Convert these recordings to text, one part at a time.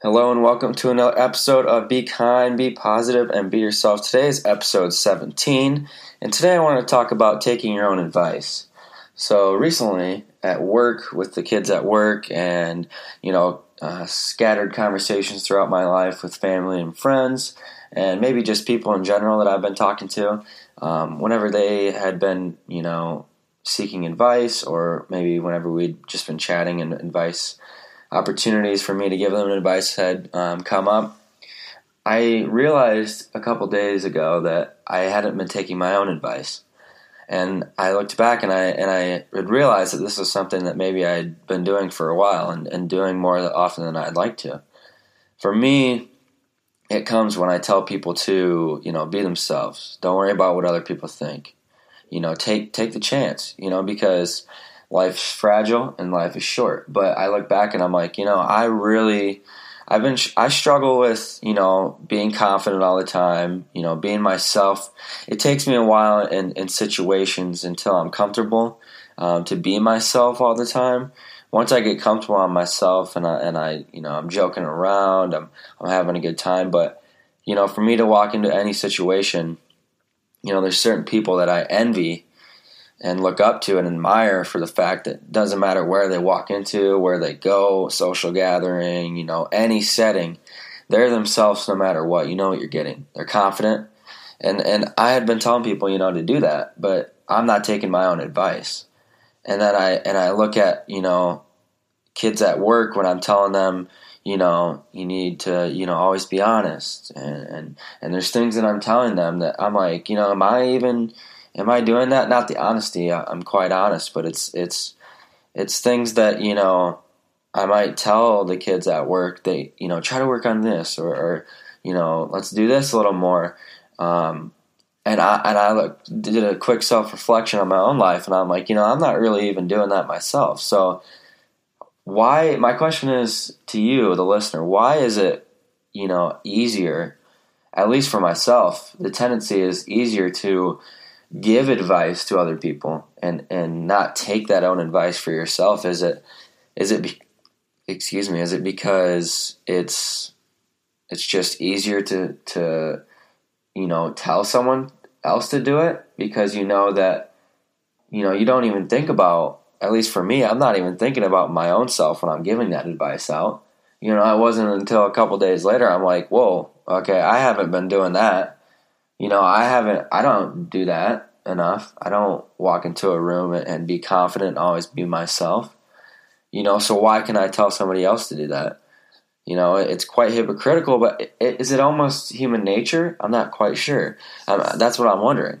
Hello and welcome to another episode of Be Kind, Be Positive, and Be Yourself. Today is episode 17, and today I want to talk about taking your own advice. So, recently at work, with the kids at work, and you know, uh, scattered conversations throughout my life with family and friends, and maybe just people in general that I've been talking to, um, whenever they had been, you know, seeking advice, or maybe whenever we'd just been chatting and advice opportunities for me to give them advice had um, come up. I realized a couple days ago that I hadn't been taking my own advice, and I looked back and I and I had realized that this was something that maybe I had been doing for a while and, and doing more often than I'd like to. For me, it comes when I tell people to you know be themselves. Don't worry about what other people think. You know, take take the chance. You know because life's fragile and life is short. But I look back and I'm like, you know, I really, I've been, I struggle with, you know, being confident all the time, you know, being myself. It takes me a while in, in situations until I'm comfortable um, to be myself all the time. Once I get comfortable on myself and I, and I, you know, I'm joking around, I'm, I'm having a good time. But, you know, for me to walk into any situation, you know, there's certain people that I envy and look up to and admire for the fact that it doesn't matter where they walk into, where they go, social gathering, you know, any setting, they're themselves no matter what. You know what you're getting. They're confident. And and I had been telling people, you know, to do that, but I'm not taking my own advice. And then I and I look at, you know, kids at work when I'm telling them, you know, you need to, you know, always be honest. And and, and there's things that I'm telling them that I'm like, you know, am I even am I doing that? Not the honesty. I'm quite honest, but it's it's it's things that you know I might tell the kids at work. They you know try to work on this or, or you know let's do this a little more. Um, and I and I look, did a quick self reflection on my own life, and I'm like, you know, I'm not really even doing that myself. So why? My question is to you, the listener. Why is it you know easier? At least for myself, the tendency is easier to give advice to other people and and not take that own advice for yourself is it is it be, excuse me is it because it's it's just easier to to you know tell someone else to do it because you know that you know you don't even think about at least for me I'm not even thinking about my own self when I'm giving that advice out you know I wasn't until a couple days later I'm like whoa okay I haven't been doing that you know, I haven't, I don't do that enough. I don't walk into a room and be confident and always be myself. You know, so why can I tell somebody else to do that? You know, it's quite hypocritical, but is it almost human nature? I'm not quite sure. Um, that's what I'm wondering.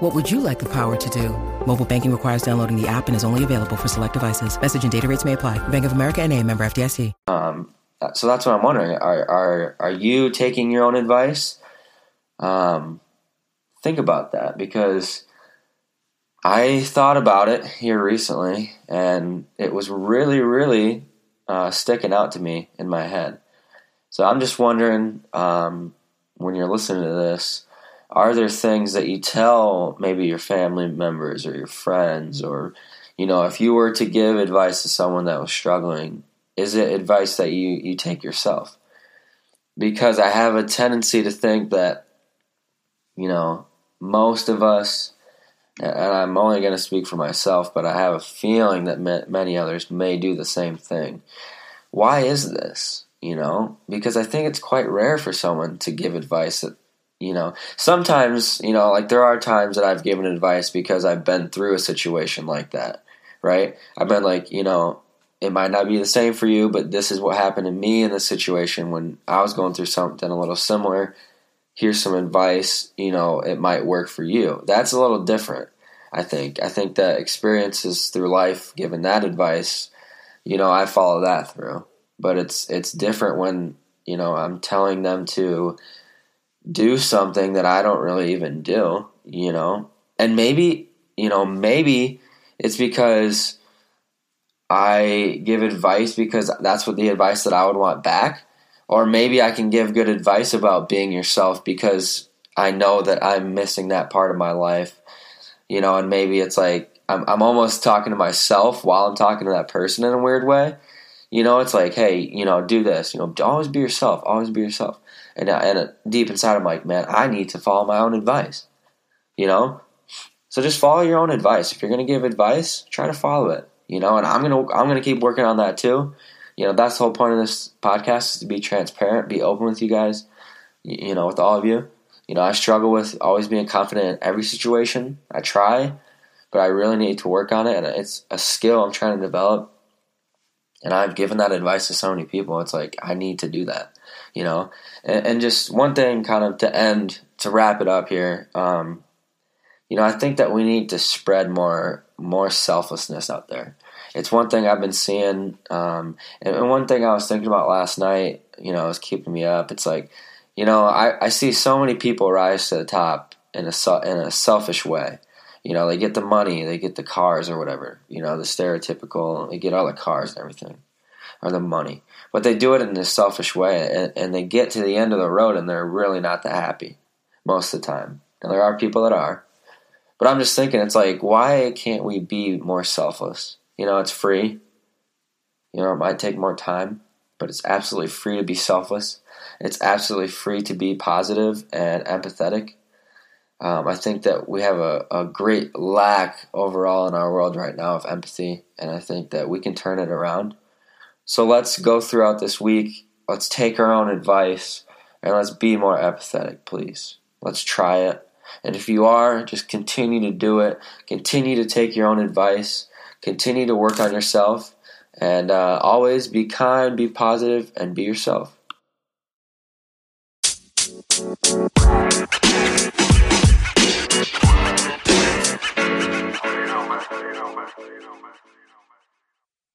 What would you like the power to do? Mobile banking requires downloading the app and is only available for select devices. Message and data rates may apply. Bank of America and a member FDIC. Um, so that's what I'm wondering. Are, are, are you taking your own advice? Um, think about that because I thought about it here recently, and it was really, really uh, sticking out to me in my head. So I'm just wondering um, when you're listening to this, are there things that you tell maybe your family members or your friends, or you know, if you were to give advice to someone that was struggling, is it advice that you you take yourself? Because I have a tendency to think that you know most of us and I'm only going to speak for myself, but I have a feeling that many others may do the same thing. Why is this? You know, because I think it's quite rare for someone to give advice that, you know, sometimes, you know, like there are times that I've given advice because I've been through a situation like that, right? I've been like, you know, it might not be the same for you, but this is what happened to me in this situation when I was going through something a little similar here's some advice, you know, it might work for you. That's a little different, I think. I think that experiences through life, given that advice, you know, I follow that through. But it's it's different when you know, I'm telling them to do something that I don't really even do, you know. And maybe, you know, maybe it's because I give advice because that's what the advice that I would want back. Or maybe I can give good advice about being yourself because I know that I'm missing that part of my life, you know, and maybe it's like I'm, I'm almost talking to myself while I'm talking to that person in a weird way. You know, it's like, hey, you know, do this. You know, always be yourself. Always be yourself. And uh, and uh, deep inside, I'm like, man, I need to follow my own advice. You know, so just follow your own advice. If you're gonna give advice, try to follow it. You know, and I'm gonna I'm gonna keep working on that too. You know, that's the whole point of this podcast is to be transparent, be open with you guys. You know, with all of you. You know, I struggle with always being confident in every situation. I try, but I really need to work on it, and it's a skill I'm trying to develop and I've given that advice to so many people. It's like I need to do that, you know. And, and just one thing, kind of to end to wrap it up here. Um, you know, I think that we need to spread more more selflessness out there. It's one thing I've been seeing, um, and, and one thing I was thinking about last night. You know, was keeping me up. It's like, you know, I, I see so many people rise to the top in a in a selfish way. You know, they get the money, they get the cars or whatever. You know, the stereotypical, they get all the cars and everything, or the money. But they do it in a selfish way, and, and they get to the end of the road and they're really not that happy most of the time. And there are people that are. But I'm just thinking, it's like, why can't we be more selfless? You know, it's free. You know, it might take more time, but it's absolutely free to be selfless. It's absolutely free to be positive and empathetic. Um, I think that we have a, a great lack overall in our world right now of empathy, and I think that we can turn it around. So let's go throughout this week. Let's take our own advice and let's be more empathetic, please. Let's try it. And if you are, just continue to do it. Continue to take your own advice. Continue to work on yourself. And uh, always be kind, be positive, and be yourself.